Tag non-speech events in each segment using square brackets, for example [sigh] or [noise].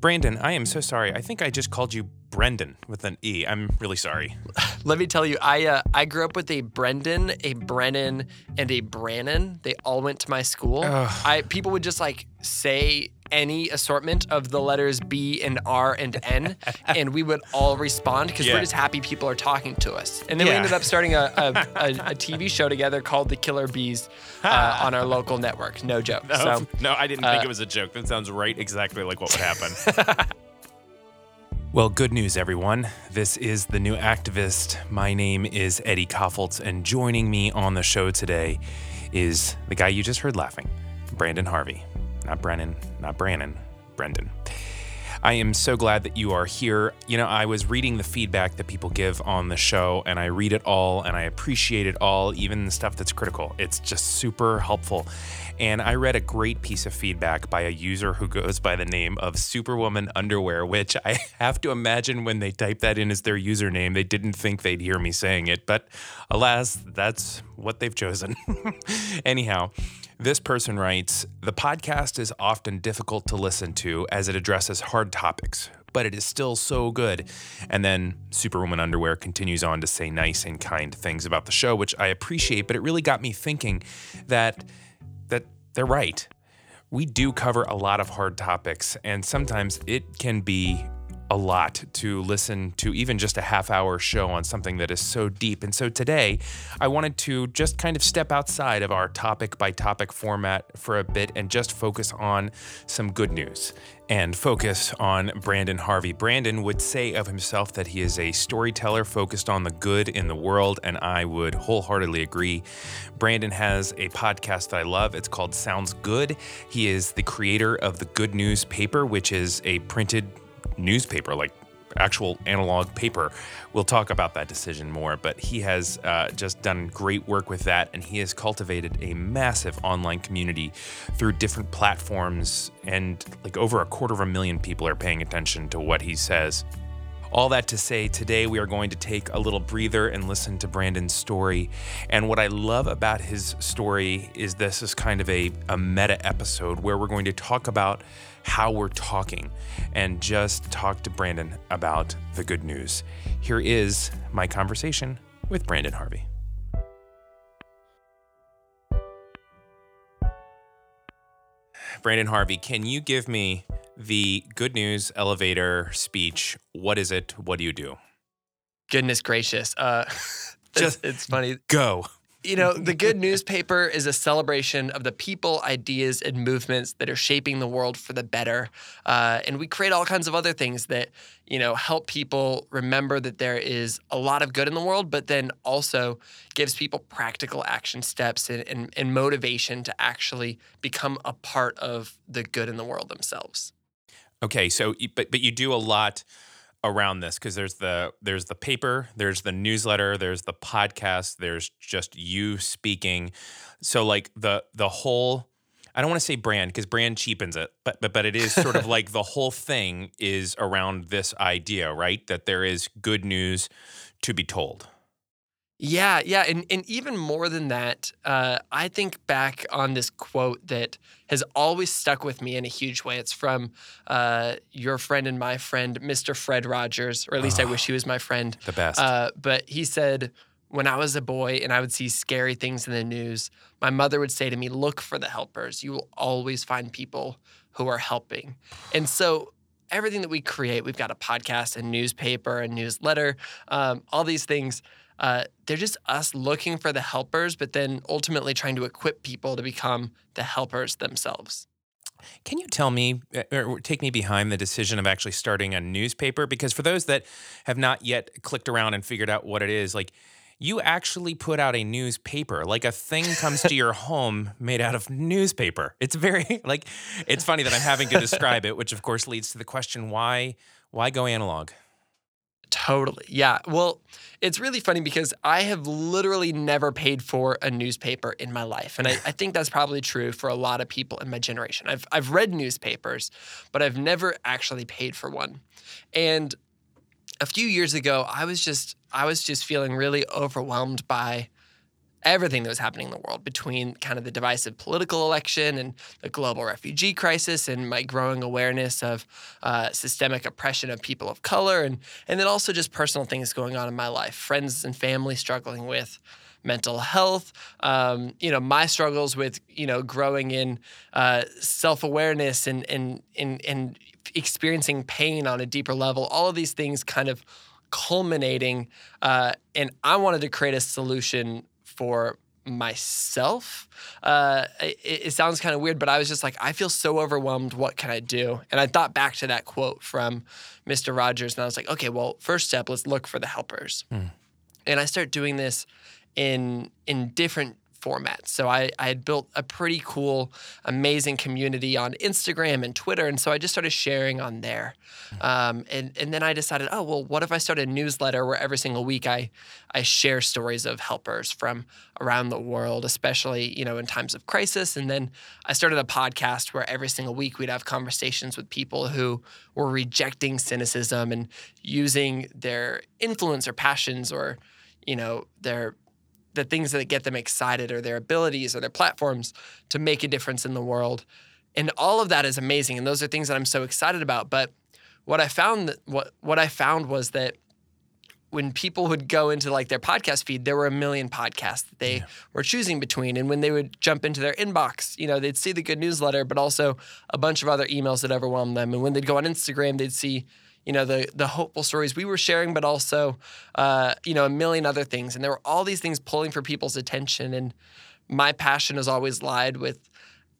Branden, I am so sorry. I think I just called you Brendan with an E. I'm really sorry. [laughs] Let me tell you, I uh, I grew up with a Brendan, a Brennan, and a Brannon. They all went to my school. I people would just like say any assortment of the letters B and R and N, [laughs] and we would all respond because Yeah. we're just happy people are talking to us. And then we ended up starting a, a, a, [laughs] a TV show together called The Killer Bees uh, on our local network. No joke. No, So no, I didn't uh, think it was a joke. That sounds right exactly like what would happen. [laughs] well, good news, everyone. This is The New Activist. My name is Eddie Kaufholz, and joining me on the show today is the guy you just heard laughing, Branden Harvey. Not Brennan, not Brannon, Brendan. I am so glad that you are here. You know, I was reading the feedback that people give on the show, and I read it all and I appreciate it all, even the stuff that's critical. It's just super helpful. And I read a great piece of feedback by a user who goes by the name of Superwoman Underwear, which I [laughs] have to imagine when they type that in as their username, they didn't think they'd hear me saying it. But alas, that's what they've chosen. [laughs] Anyhow, this person writes The podcast is often difficult to listen to as it addresses hard topics, but it is still so good. And then Superwoman Underwear continues on to say nice and kind things about the show, which I appreciate, but it really got me thinking that that they're right. We do cover a lot of hard topics, and sometimes it can be a lot to listen to even just a half hour show on something that is so deep. And so today, I wanted to just kind of step outside of our topic by topic format for a bit and just focus on some good news and focus on Branden Harvey. Branden would say of himself that he is a storyteller focused on the good in the world, and I would wholeheartedly agree. Branden has a podcast that I love. It's called Sounds Good. He is the creator of the Goodnewspaper, which is a printed newspaper, like actual analog paper. We'll talk about that decision more, but he has uh, just done great work with that, and he has cultivated a massive online community through different platforms, and like over a quarter of a million people are paying attention to what he says. All that to say, today we are going to take a little breather and listen to Branden's story. And what I love about his story is this is kind of a, a meta episode where we're going to talk about how we're talking and just talk to Branden about the good news. Here is my conversation with Branden Harvey. Branden Harvey, can you give me the good news elevator speech? What is it? What do you do? goodness gracious. Uh, [laughs] Just- it's, it's funny. Go. You know, the Goodnewspaper is a celebration of the people, ideas, and movements that are shaping the world for the better. Uh, and we create all kinds of other things that, you know, help people remember that there is a lot of good in the world, but then also gives people practical action steps and, and, and motivation to actually become a part of the good in the world themselves. Okay, so but but you do a lot around this because there's the there's the paper, there's the newsletter, there's the podcast, there's just you speaking. So like the the whole I don't want to say brand because brand cheapens it, but but but it is sort of [laughs] like the whole thing is around this idea, right? That there is good news to be told. Yeah, yeah, and and even more than that, uh, I think back on this quote that has always stuck with me in a huge way. It's from uh, your friend and my friend, Mr. Fred Rogers, or at least I wish he was my friend. The best. Uh, but he said, when I was a boy and I would see scary things in the news, my mother would say to me, "Look for the helpers. You will always find people who are helping." And so. Everything that we create, we've got a podcast, a newspaper, a newsletter, um, all these things uh, they're just us looking for the helpers, but then ultimately trying to equip people to become the helpers themselves. Can you tell me, uh, or take me behind the decision of actually starting a newspaper? Because for those that have not yet clicked around and figured out what it is, like you actually put out a newspaper, like a thing comes to your [laughs] home made out of newspaper. It's very [laughs] like it's funny that I'm having to describe it, which of course leads to the question why why go analog? Totally. Yeah. Well, it's really funny because I have literally never paid for a newspaper in my life. And I, I think that's probably true for a lot of people in my generation. I've, I've read newspapers, but I've never actually paid for one. And a few years ago, I was just I was just feeling really overwhelmed by everything that was happening in the world between kind of the divisive political election and the global refugee crisis and my growing awareness of uh, systemic oppression of people of color and and then also just personal things going on in my life friends and family struggling with mental health um, you know my struggles with you know growing in uh, self-awareness and and and and experiencing pain on a deeper level all of these things kind of culminating uh, and i wanted to create a solution for myself. Uh, it, it, sounds kind of weird, but I was just like, I feel so overwhelmed. What can I do? And I thought back to that quote from Mr. Rogers, and I was like, okay, well, first step, let's look for the helpers. Mm. And I start doing this in in different formats. So I, I had built a pretty cool, amazing community on Instagram and Twitter. And so I just started sharing on there. Um, and, and then I decided, oh, well, what if I start a newsletter where every single week I, I share stories of helpers from around the world, especially, you know, in times of crisis. And then I started a podcast where every single week we'd have conversations with people who were rejecting cynicism and using their influence or passions or, you know, their the things that get them excited or their abilities or their platforms to make a difference in the world. And all of that is amazing. And those are things that I'm so excited about. But what I found that what what I found was that when people would go into like their podcast feed, there were a million podcasts that they yeah. were choosing between. And when they would jump into their inbox, you know, they'd see the good newsletter, but also a bunch of other emails that overwhelmed them. And when they'd go on Instagram, they'd see you know the the hopeful stories we were sharing, but also uh, you know a million other things. And there were all these things pulling for people's attention. And my passion has always lied with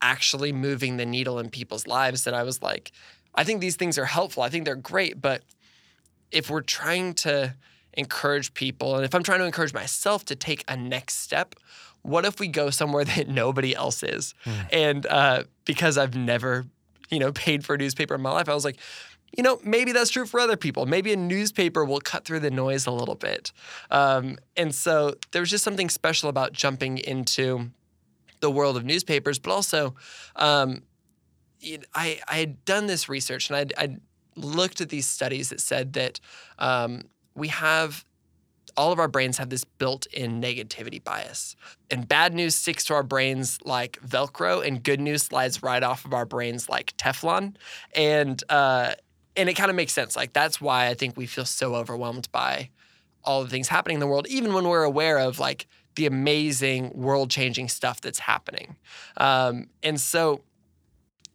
actually moving the needle in people's lives. That I was like, I think these things are helpful. I think they're great, but if we're trying to encourage people, and if I'm trying to encourage myself to take a next step, what if we go somewhere [laughs] that nobody else is? Mm. And uh, because I've never, you know, paid for a newspaper in my life, I was like, you know, maybe that's true for other people. Maybe a newspaper will cut through the noise a little bit. Um, and so there was just something special about jumping into the world of newspapers, but also um, I, I had done this research and I'd, I'd, looked at these studies that said that um, we have all of our brains have this built-in negativity bias. And bad news sticks to our brains like Velcro, and good news slides right off of our brains like Teflon. And uh, and it kind of makes sense. Like that's why I think we feel so overwhelmed by all the things happening in the world, even when we're aware of like the amazing world-changing stuff that's happening. Um, and so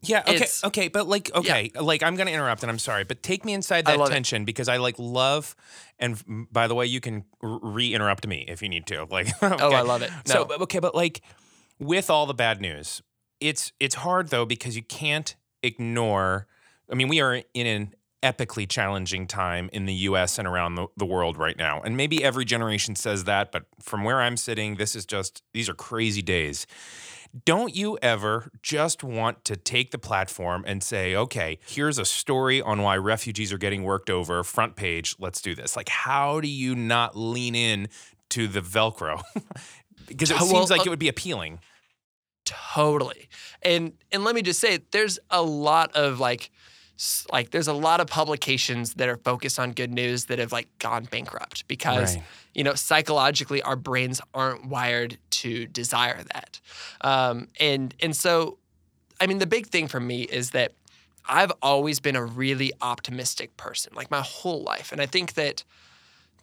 yeah. Okay. Okay. But like, okay, yeah. like I'm gonna interrupt, and I'm sorry, but take me inside that tension it. because I like love. And by the way, you can re-interrupt me if you need to. [laughs] Like, okay. oh, I love it. No. So okay, but like with all the bad news, it's it's hard though because you can't ignore I mean, we are in an epically challenging time in the US and around the, the world right now. And maybe every generation says that, but from where I'm sitting, this is just, these are crazy days. Don't you ever just want to take the platform and say, okay, here's a story on why refugees are getting worked over, front page, let's do this? Like, how do you not lean in to the Velcro? [laughs] because it well, seems like uh, it would be appealing. Totally. And and let me just say, there's a lot of like, like there's a lot of publications that are focused on good news that have like gone bankrupt because right. you know psychologically our brains aren't wired to desire that. Um, and and so i mean the big thing for me is that i've always been a really optimistic person like my whole life. And i think that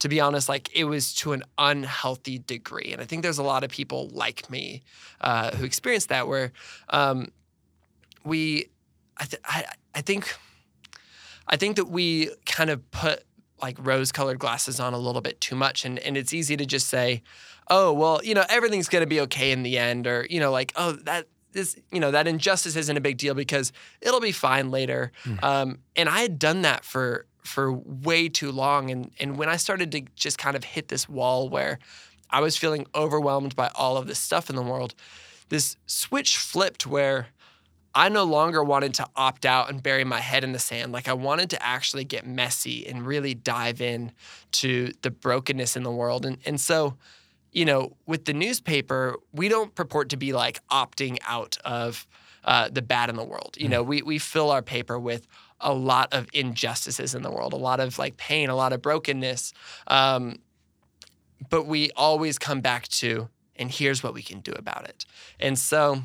to be honest like it was to an unhealthy degree. And i think there's a lot of people like me uh, who experience that where um, we I, th- I, I think I think that we kind of put like rose-colored glasses on a little bit too much, and and it's easy to just say, oh well, you know everything's gonna be okay in the end, or you know like oh that this you know that injustice isn't a big deal because it'll be fine later. Mm. Um, and I had done that for for way too long, and and when I started to just kind of hit this wall where I was feeling overwhelmed by all of this stuff in the world, this switch flipped where I no longer wanted to opt out and bury my head in the sand. Like I wanted to actually get messy and really dive in to the brokenness in the world. And and so, you know, with the newspaper, we don't purport to be like opting out of uh, the bad in the world. You mm. know, we we fill our paper with a lot of injustices in the world, a lot of like pain, a lot of brokenness. Um, but we always come back to and here's what we can do about it. And so,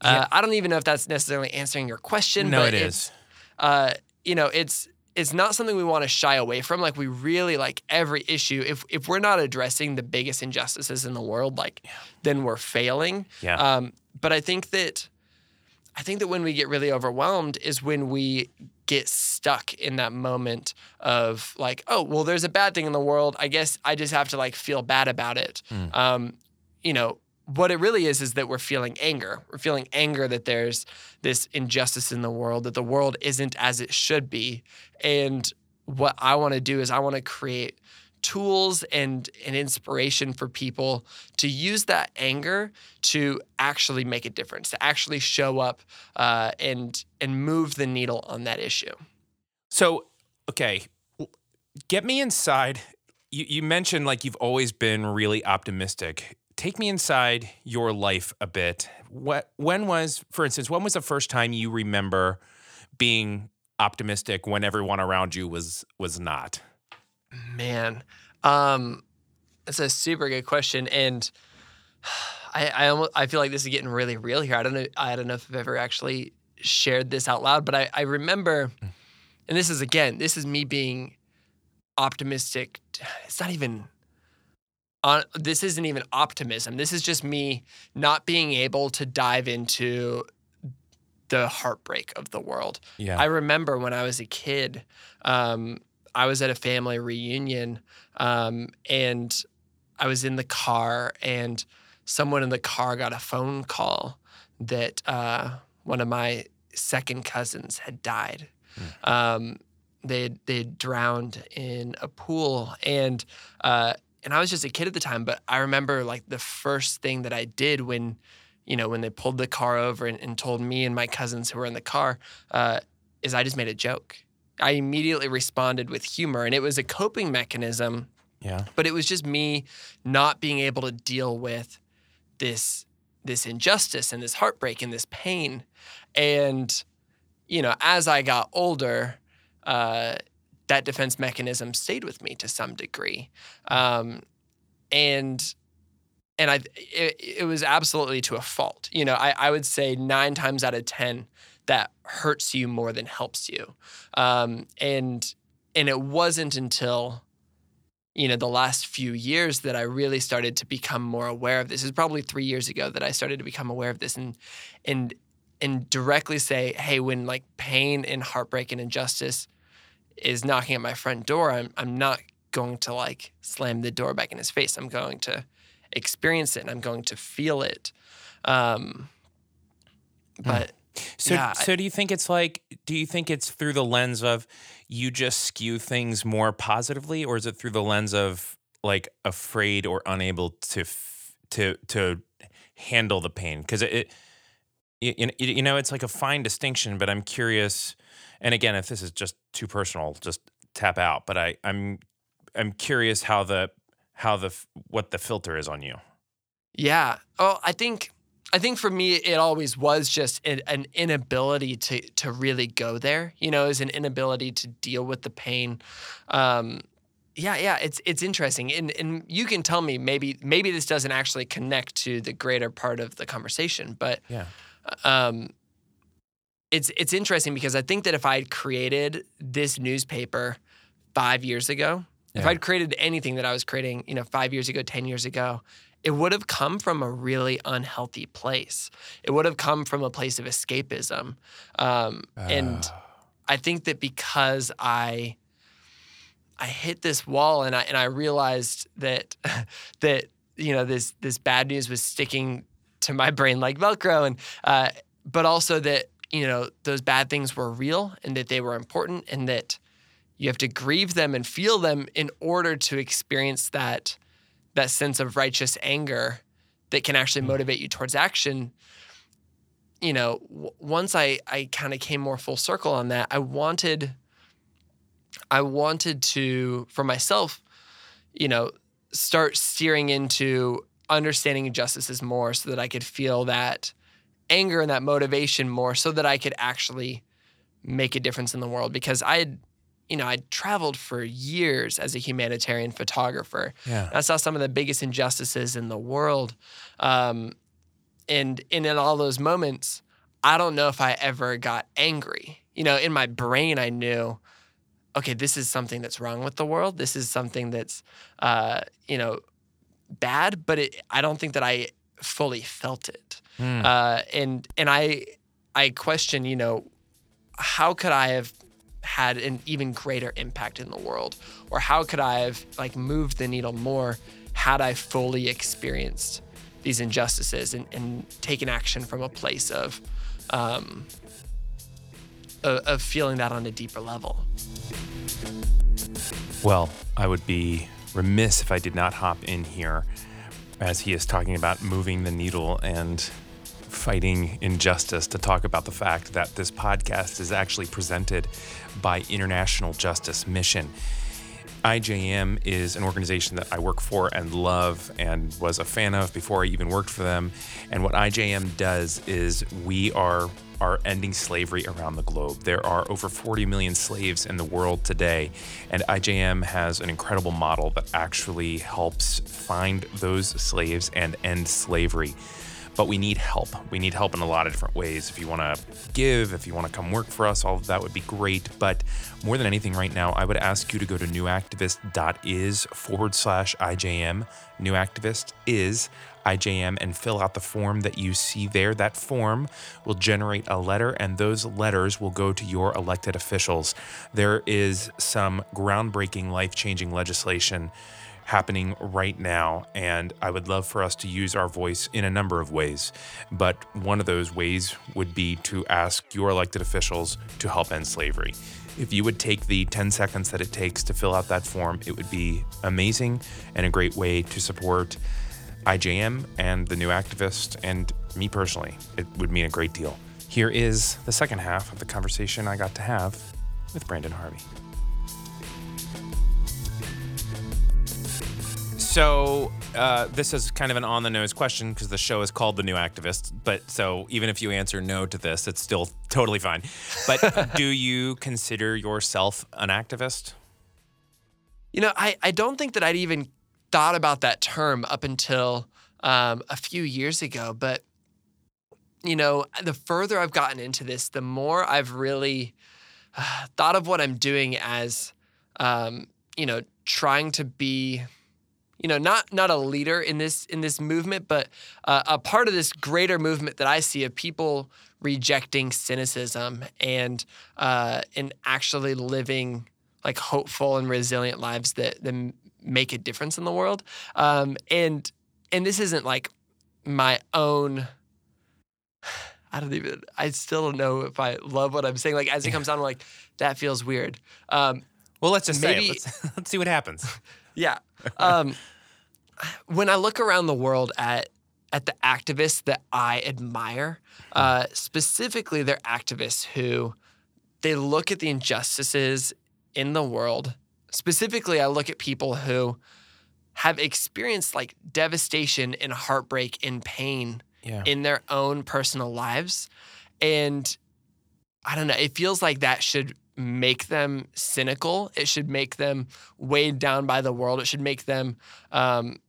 uh, Yeah. I don't even know if that's necessarily answering your question. No, but it's, uh, you know, it's it's not something we want to shy away from. Like we really like every issue. If if we're not addressing the biggest injustices in the world, like then we're failing. Yeah. Um, but I think that I think that when we get really overwhelmed is when we get stuck in that moment of like, oh, well, there's a bad thing in the world. I guess I just have to like feel bad about it. Mm. Um, you know, what it really is is that we're feeling anger. We're feeling anger that there's this injustice in the world, that the world isn't as it should be. And what I want to do is I want to create tools and an inspiration for people to use that anger to actually make a difference, to actually show up uh, and and move the needle on that issue. So, okay, get me inside. You, you mentioned like you've always been really optimistic. Take me inside your life a bit. What when was, for instance, when was the first time you remember being optimistic when everyone around you was was not? Man, um, that's a super good question, and I I, almost, I feel like this is getting really real here. I don't know I don't know if I've ever actually shared this out loud, but I, I remember, and this is again, this is me being optimistic. It's not even on. This isn't even optimism. This is just me not being able to dive into the heartbreak of the world. Yeah. I remember when I was a kid, um, I was at a family reunion um, and I was in the car, and someone in the car got a phone call that uh, one of my second cousins had died. Um, they they drowned in a pool, and uh, and I was just a kid at the time. But I remember like the first thing that I did when you know, when they pulled the car over and, and told me and my cousins who were in the car, uh, is I just made a joke. I immediately responded with humor, and it was a coping mechanism, yeah. but it was just me not being able to deal with this this injustice and this heartbreak and this pain. And you know, as I got older, uh, that defense mechanism stayed with me to some degree, um, and and I it, it was absolutely to a fault. You know, I, I would say nine times out of ten that hurts you more than helps you, um, and and it wasn't until you know the last few years that I really started to become more aware of this. It was probably three years ago that I started to become aware of this and and and directly say, hey, when like pain and heartbreak and injustice is knocking at my front door, I'm I'm not going to like slam the door back in his face. I'm going to experience it and I'm going to feel it. Um, but So, Yeah, so do you think it's like? Do you think it's through the lens of you just skew things more positively, or is it through the lens of like afraid or unable to to to handle the pain? Because it, it you- you know, it's like a fine distinction. But I'm curious, and again, if this is just too personal, just tap out. But I, I'm I'm curious how the how the what the filter is on you. Yeah. Oh, I think I think for me it always was just an, an inability to to really go there. You know, is an inability to deal with the pain. Um, yeah, yeah, it's it's interesting, and and you can tell me maybe maybe this doesn't actually connect to the greater part of the conversation, but Yeah. um, it's it's interesting because I think that if I had created this newspaper five years ago, if I'd created anything that I was creating, you know, five years ago, ten years ago, it would have come from a really unhealthy place. It would have come from a place of escapism, um, and Ah. I think that because I I hit this wall and I and I realized that [laughs] that you know this this bad news was sticking to my brain like Velcro and uh, but also that you know those bad things were real and that they were important and that you have to grieve them and feel them in order to experience that that sense of righteous anger that can actually mm. motivate you towards action. You know w- once i i kind of came more full circle on that i wanted i wanted to for myself you know start steering into understanding injustices more so that i could feel that anger and that motivation more so that i could actually make a difference in the world because i had you know, I traveled for years as a humanitarian photographer. Yeah. I saw some of the biggest injustices in the world. Um, and, and in all those moments, I don't know if I ever got angry. You know, in my brain, I knew, okay, this is something that's wrong with the world. This is something that's, uh, you know, bad, but it, I don't think that I fully felt it. Mm. Uh, and and I I question, you know, how could I have had an even greater impact in the world, or how could I have like moved the needle more had I fully experienced these injustices and, and taken action from a place of, um, of of feeling that on a deeper level. Well, I would be remiss if I did not hop in here as he is talking about moving the needle and fighting injustice to talk about the fact that this podcast is actually presented by International Justice Mission. IJM is an organization that I work for and love and was a fan of before I even worked for them. And what IJM does is we are are ending slavery around the globe. There are over 40 million slaves in the world today, and IJM has an incredible model that actually helps find those slaves and end slavery but we need help. We need help in a lot of different ways. If you want to give, if you want to come work for us, all of that would be great. But more than anything, right now, I would ask you to go to newactivist.is forward slash IJM. Newactivist is IJM and fill out the form that you see there. That form will generate a letter, and those letters will go to your elected officials. There is some groundbreaking, life changing legislation happening right now. And I would love for us to use our voice in a number of ways. But one of those ways would be to ask your elected officials to help end slavery. If you would take the 10 seconds that it takes to fill out that form, it would be amazing and a great way to support IJM and the new activist and me personally. It would mean a great deal. Here is the second half of the conversation I got to have with Branden Harvey. So uh, this is kind of an on the nose question because the show is called The New Activist. But so even if you answer no to this, it's still totally fine. But [laughs] do you consider yourself an activist? You know, I, I don't think that I'd even thought about that term up until um, a few years ago. But, you know, the further I've gotten into this, the more I've really uh, thought of what I'm doing as, um, you know, trying to be you know, not not a leader in this in this movement, but uh, a part of this greater movement that I see of people rejecting cynicism and uh, and actually living like hopeful and resilient lives that that make a difference in the world. Um, and and this isn't like my own. [sighs] I don't even. I still don't know if I love what I'm saying. Like as it comes on, I'm like that feels weird. Um, well, let's just maybe, say. Let's, [laughs] let's see what happens. [laughs] Yeah. [laughs] Um, when I look around the world at at the activists that I admire, uh, specifically they're activists who they look at the injustices in the world. Specifically, I look at people who have experienced like devastation and heartbreak and pain yeah. in their own personal lives. And I don't know, it feels like that should make them cynical. It should make them weighed down by the world. It should make them, um,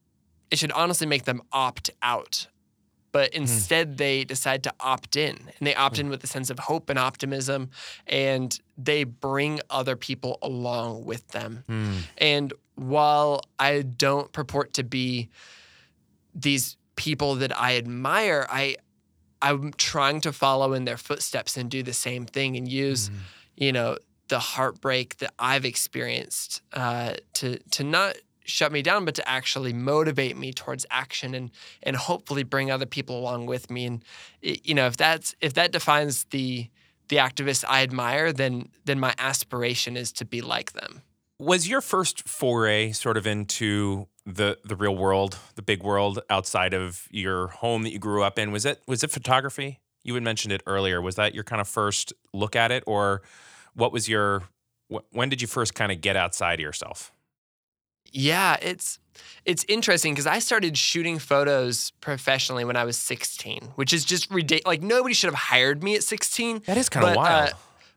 it should honestly make them opt out. But instead, mm. they decide to opt in, and they opt mm. in with a sense of hope and optimism, and they bring other people along with them. Mm. And while I don't purport to be these people that I admire, I I'm trying to follow in their footsteps and do the same thing and use, mm. You know, the heartbreak that I've experienced uh, to to not shut me down, but to actually motivate me towards action and and hopefully bring other people along with me. And you know, if that's if that defines the the activists I admire, then then my aspiration is to be like them. Was your first foray sort of into the the real world, the big world outside of your home that you grew up in? Was it was it photography? You had mentioned it earlier. Was that your kind of first look at it, or what was your when did you first kind of get outside of yourself? Yeah, it's it's interesting because I started shooting photos professionally when I was 16, which is just ridiculous. Like nobody should have hired me at 16. That is kind of wild. Uh,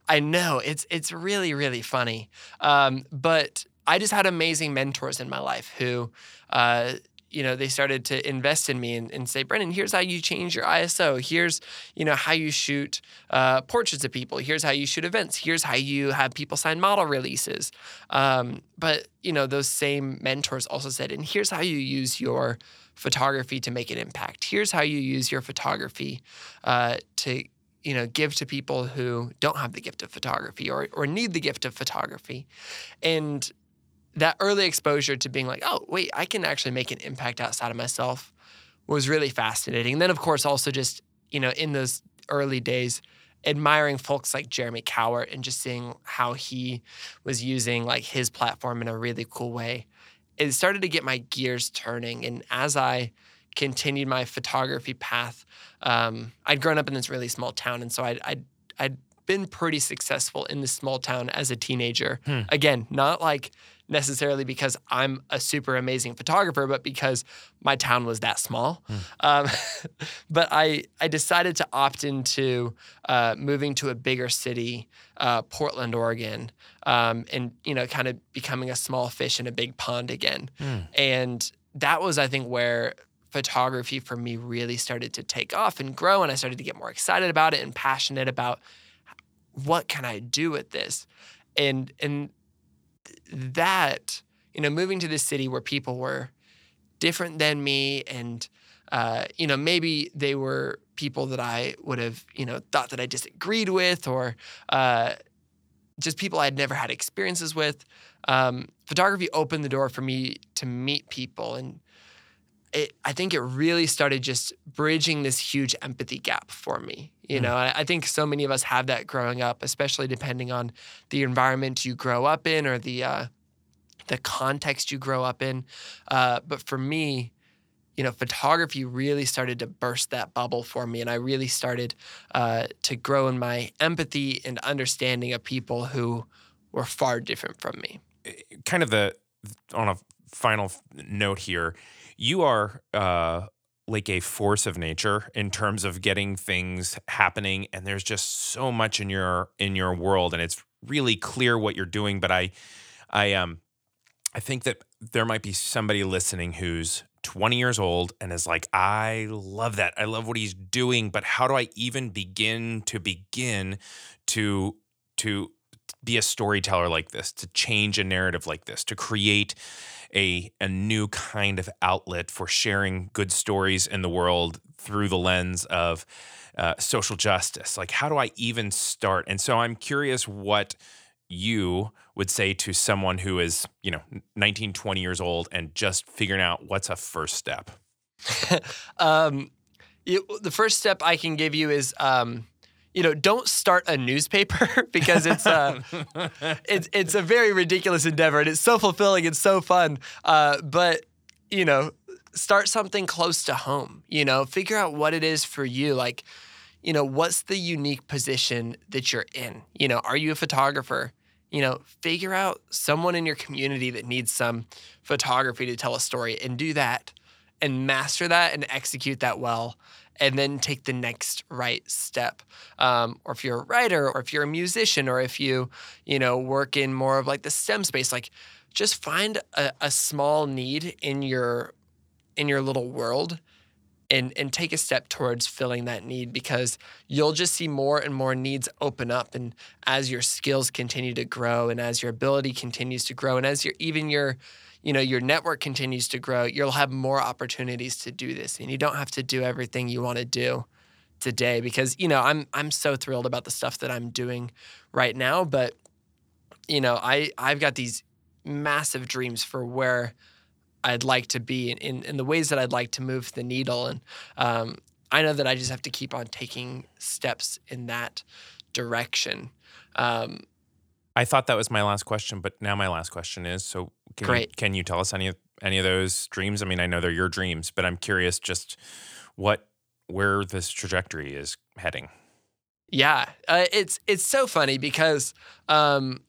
I know it's it's really really funny. Um, but I just had amazing mentors in my life who, uh, you know, they started to invest in me and, and, say, Brendan, here's how you change your ISO. Here's, you know, how you shoot uh, portraits of people. Here's how you shoot events. Here's how you have people sign model releases. Um, but, you know, those same mentors also said, and here's how you use your photography to make an impact. Here's how you use your photography uh, to you know give to people who don't have the gift of photography or or need the gift of photography and that early exposure to being like, oh, wait, I can actually make an impact outside of myself was really fascinating. And then, of course, also just, you know, in those early days, admiring folks like Jeremy Cowart and just seeing how he was using like his platform in a really cool way. It started to get my gears turning. And as I continued my photography path, um, I'd grown up in this really small town. And so I'd, I'd, I'd been pretty successful in this small town as a teenager. Hmm. Again, not like necessarily because I'm a super amazing photographer, but because my town was that small. Mm. Um, [laughs] but I I decided to opt into uh, moving to a bigger city, uh, Portland, Oregon, um, and you know, kind of becoming a small fish in a big pond again. Mm. And that was, I think, where photography for me really started to take off and grow, and I started to get more excited about it and passionate about what can I do with this, and and that, you know, moving to this city where people were different than me and, uh, you know, maybe they were people that I would have, you know, thought that I disagreed with or uh, just people I'd never had experiences with. Um, photography opened the door for me to meet people and it, I think it really started just bridging this huge empathy gap for me. You mm. know, I, think so many of us have that growing up, especially depending on the environment you grow up in or the uh, the context you grow up in. Uh, but for me, you know, photography really started to burst that bubble for me, and I really started uh, to grow in my empathy and understanding of people who were far different from me. Eh, kind of the on a final note here you are uh, like a force of nature in terms of getting things happening and there's just so much in your in your world and it's really clear what you're doing but i i um i think that there might be somebody listening who's 20 years old and is like i love that. I love what he's doing but how do i even begin to begin to to be a storyteller like this to change a narrative like this to create a, a new kind of outlet for sharing good stories in the world through the lens of uh, social justice. Like, how do I even start? And so I'm curious what you would say to someone who is, you know, 19, 20 years old and just figuring out what's a first step? [laughs] um, it, the first step I can give you is um, you know, don't start a newspaper [laughs] because it's a [laughs] it's it's a very ridiculous endeavor and it's so fulfilling and so fun. Uh, but you know, start something close to home. You know, figure out what it is for you. Like, you know, what's the unique position that you're in? You know, are you a photographer? You know, figure out someone in your community that needs some photography to tell a story and do that and master that and execute that well and then take the next right step. Um, or if you're a writer, or if you're a musician, or if you, you know, work in more of like the STEM space, like just find a, a small need in your in your little world and and take a step towards filling that need because you'll just see more and more needs open up and as your skills continue to grow and as your ability continues to grow and as your even your you know your network continues to grow, you'll have more opportunities to do this, and you don't have to do everything you want to do today because you know I'm I'm so thrilled about the stuff that I'm doing right now, but you know I I've got these massive dreams for where I'd like to be in, in, in the ways that I'd like to move the needle. And um, I know that I just have to keep on taking steps in that direction. Um, I thought that was my last question, but now my last question is so can Great. You, can you tell us any of any of those dreams? I mean, I know they're your dreams, but I'm curious just what where this trajectory is heading. Yeah, uh, it's it's so funny because um,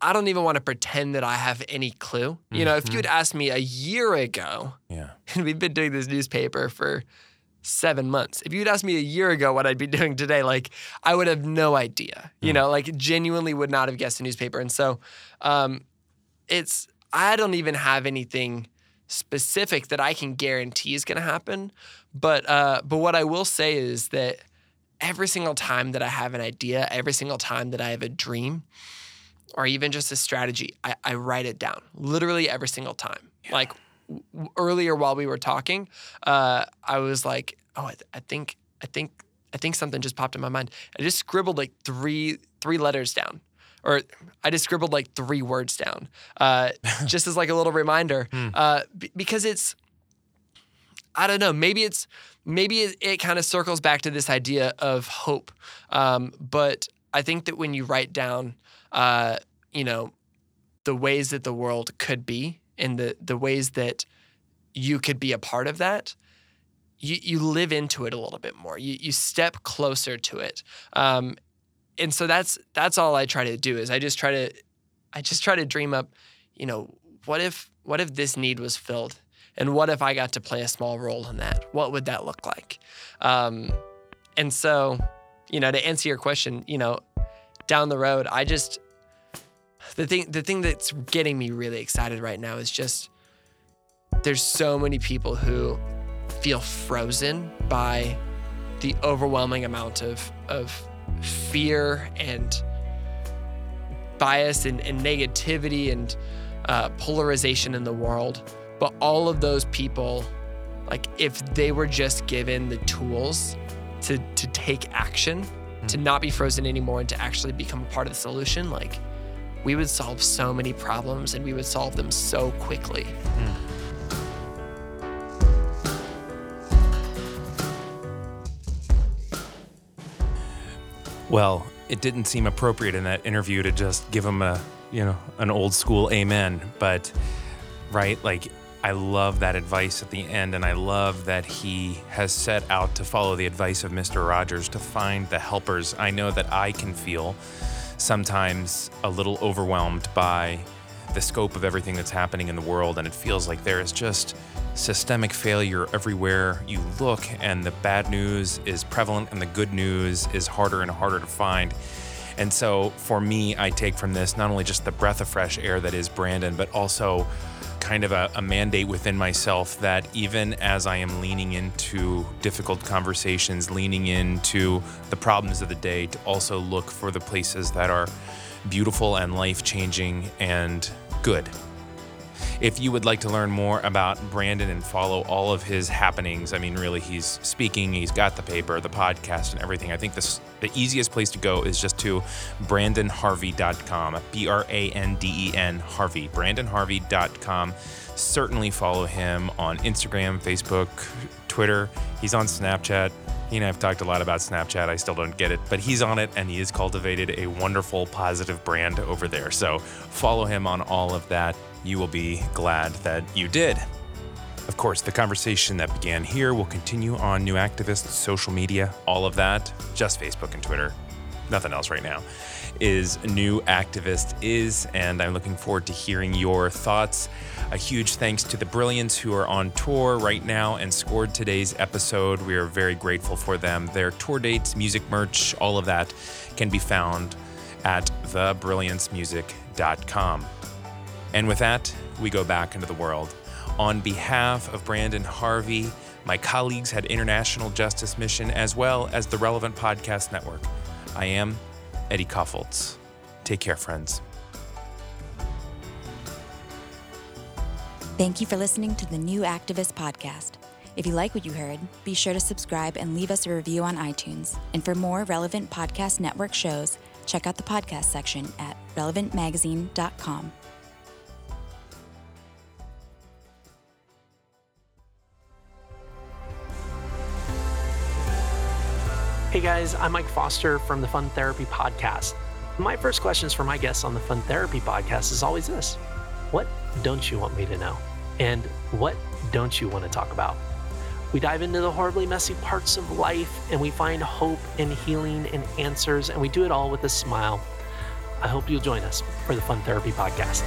I don't even want to pretend that I have any clue. You know, mm-hmm. if you had asked me a year ago, yeah, [laughs] and we've been doing this newspaper for seven months. If you'd asked me a year ago what I'd be [laughs] doing today, like I would have no idea. You know, like genuinely would not have guessed a newspaper. And so, um, it's I don't even have anything specific that I can guarantee is going to happen. But uh, but what I will say is that every single time that I have an idea, every single time that I have a dream, or even just a strategy, I, I write it down. Literally every single time. Yeah. Like earlier while we were talking, uh, I was like, oh, I, th- I think I think I think something just popped in my mind. I just scribbled like three three letters down or I just scribbled like three words down, uh, [laughs] just as like a little reminder, mm. uh, b- because it's, I don't know, maybe it's, maybe it, it kind of circles back to this idea of hope. Um, but I think that when you write down, uh, you know, the ways that the world could be and the the ways that you could be a part of that, you, you live into it a little bit more. You, you step closer to it. Um, and so that's that's all I try to do is I just try to I just try to dream up, you know, what if what if this need was filled, and what if I got to play a small role in that? What would that look like? Um, and so, you know, to answer your question, you know, down the road, I just the thing the thing that's getting me really excited right now is just there's so many people who feel frozen by the overwhelming amount of of fear and bias and, and negativity and uh, polarization in the world. But all of those people, like if they were just given the tools to to take action, mm. to not be frozen anymore, and to actually become a part of the solution, like we would solve so many problems and we would solve them so quickly. Mm. Well, it didn't seem appropriate in that interview to just give him a, you know, an old school amen, but right, like I love that advice at the end, and I love that he has set out to follow the advice of Mr. Rogers to find the helpers. I know that I can feel sometimes a little overwhelmed by the scope of everything that's happening in the world, and it feels like there is just systemic failure everywhere you look, and the bad news is prevalent, and the good news is harder and harder to find. And so, for me, I take from this not only just the breath of fresh air that is Branden, but also kind of a, a, mandate within myself that even as I am leaning into difficult conversations, leaning into the problems of the day, to also look for the places that are beautiful and life changing and good. If you would like to learn more about Branden and follow all of his happenings, I mean, really, he's speaking, he's got the paper, the podcast, and everything. I think this, the easiest place to go is just to brandenharvey.com, B R A N D E N Harvey, brandenharvey.com. Certainly follow him on Instagram, Facebook, Twitter. He's on Snapchat. You know, I've talked a lot about Snapchat. I still don't get it, but he's on it and he has cultivated a wonderful, positive brand over there. So follow him on all of that you will be glad that you did. Of course, the conversation that began here will continue on New Activists, social media, all of that, just Facebook and Twitter, nothing else right now, is New Activist is, and I'm looking forward to hearing your thoughts. A huge thanks to the Brilliance who are on tour right now and scored today's episode. We are very grateful for them. Their tour dates, music merch, all of that can be found at thebrilliancemusic.com. And with that, we go back into the world. On behalf of Branden Harvey, my colleagues at International Justice Mission, as well as the Relevant Podcast Network, I am Eddie Kaufholz. Take care, friends. Thank you for listening to the New Activist Podcast. If you like what you heard, be sure to subscribe and leave us a review on iTunes. And for more relevant podcast network shows, check out the podcast section at relevantmagazine.com. Hey guys, I'm Mike Foster from the Fun Therapy Podcast. My first questions for my guests on the Fun Therapy Podcast is always this What don't you want me to know? And what don't you want to talk about? We dive into the horribly messy parts of life and we find hope and healing and answers, and we do it all with a smile. I hope you'll join us for the Fun Therapy Podcast.